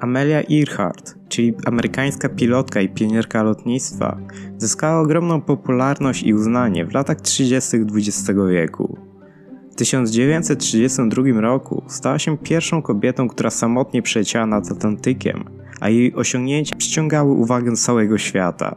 Amelia Earhart, czyli amerykańska pilotka i pionierka lotnictwa, zyskała ogromną popularność i uznanie w latach 30. XX wieku. W 1932 roku stała się pierwszą kobietą, która samotnie przecięła nad Atlantykiem, a jej osiągnięcia przyciągały uwagę całego świata.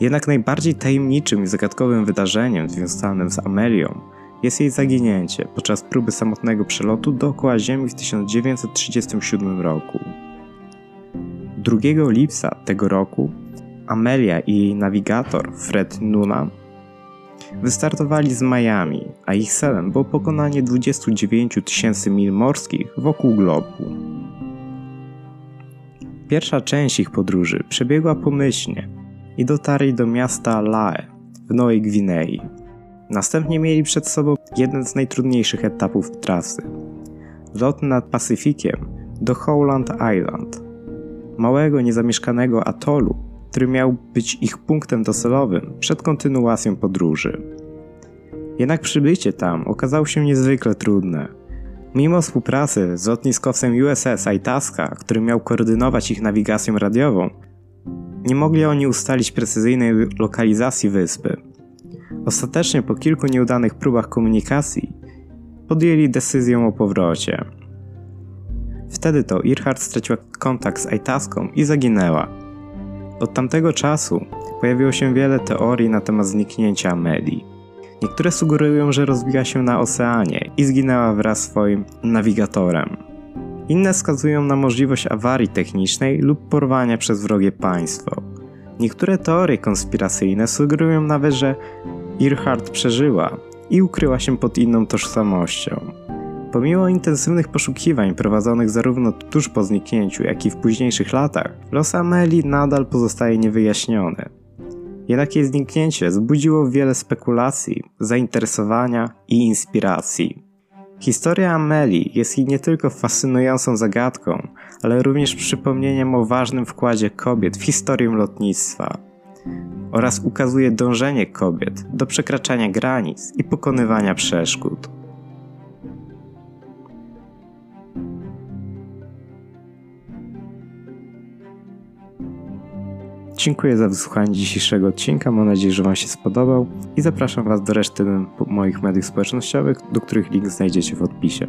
Jednak najbardziej tajemniczym i zagadkowym wydarzeniem związanym z Amelią jest jej zaginięcie podczas próby samotnego przelotu dookoła Ziemi w 1937 roku. 2 lipca tego roku Amelia i jej nawigator Fred Noonan wystartowali z Miami, a ich celem było pokonanie 29 tysięcy mil morskich wokół globu. Pierwsza część ich podróży przebiegła pomyślnie i dotarli do miasta Lae w Nowej Gwinei. Następnie mieli przed sobą jeden z najtrudniejszych etapów trasy. Lot nad Pacyfikiem do Howland Island, małego niezamieszkanego atolu, który miał być ich punktem docelowym przed kontynuacją podróży. Jednak przybycie tam okazało się niezwykle trudne. Mimo współpracy z lotniskowcem USS Itasca, który miał koordynować ich nawigację radiową, nie mogli oni ustalić precyzyjnej lokalizacji wyspy. Ostatecznie po kilku nieudanych próbach komunikacji podjęli decyzję o powrocie. Wtedy to Earhart straciła kontakt z Aitaską i zaginęła. Od tamtego czasu pojawiło się wiele teorii na temat zniknięcia Amelii. Niektóre sugerują, że rozbiła się na oceanie i zginęła wraz z swoim nawigatorem. Inne wskazują na możliwość awarii technicznej lub porwania przez wrogie państwo. Niektóre teorie konspiracyjne sugerują nawet, że Earhart przeżyła i ukryła się pod inną tożsamością. Pomimo intensywnych poszukiwań prowadzonych zarówno tuż po zniknięciu, jak i w późniejszych latach, los Amelii nadal pozostaje niewyjaśniony. Jednak jej zniknięcie wzbudziło wiele spekulacji, zainteresowania i inspiracji. Historia Amelii jest jej nie tylko fascynującą zagadką, ale również przypomnieniem o ważnym wkładzie kobiet w historię lotnictwa oraz ukazuje dążenie kobiet do przekraczania granic i pokonywania przeszkód. Dziękuję za wysłuchanie dzisiejszego odcinka. Mam nadzieję, że Wam się spodobał i zapraszam Was do reszty moich mediów społecznościowych, do których link znajdziecie w odpisie.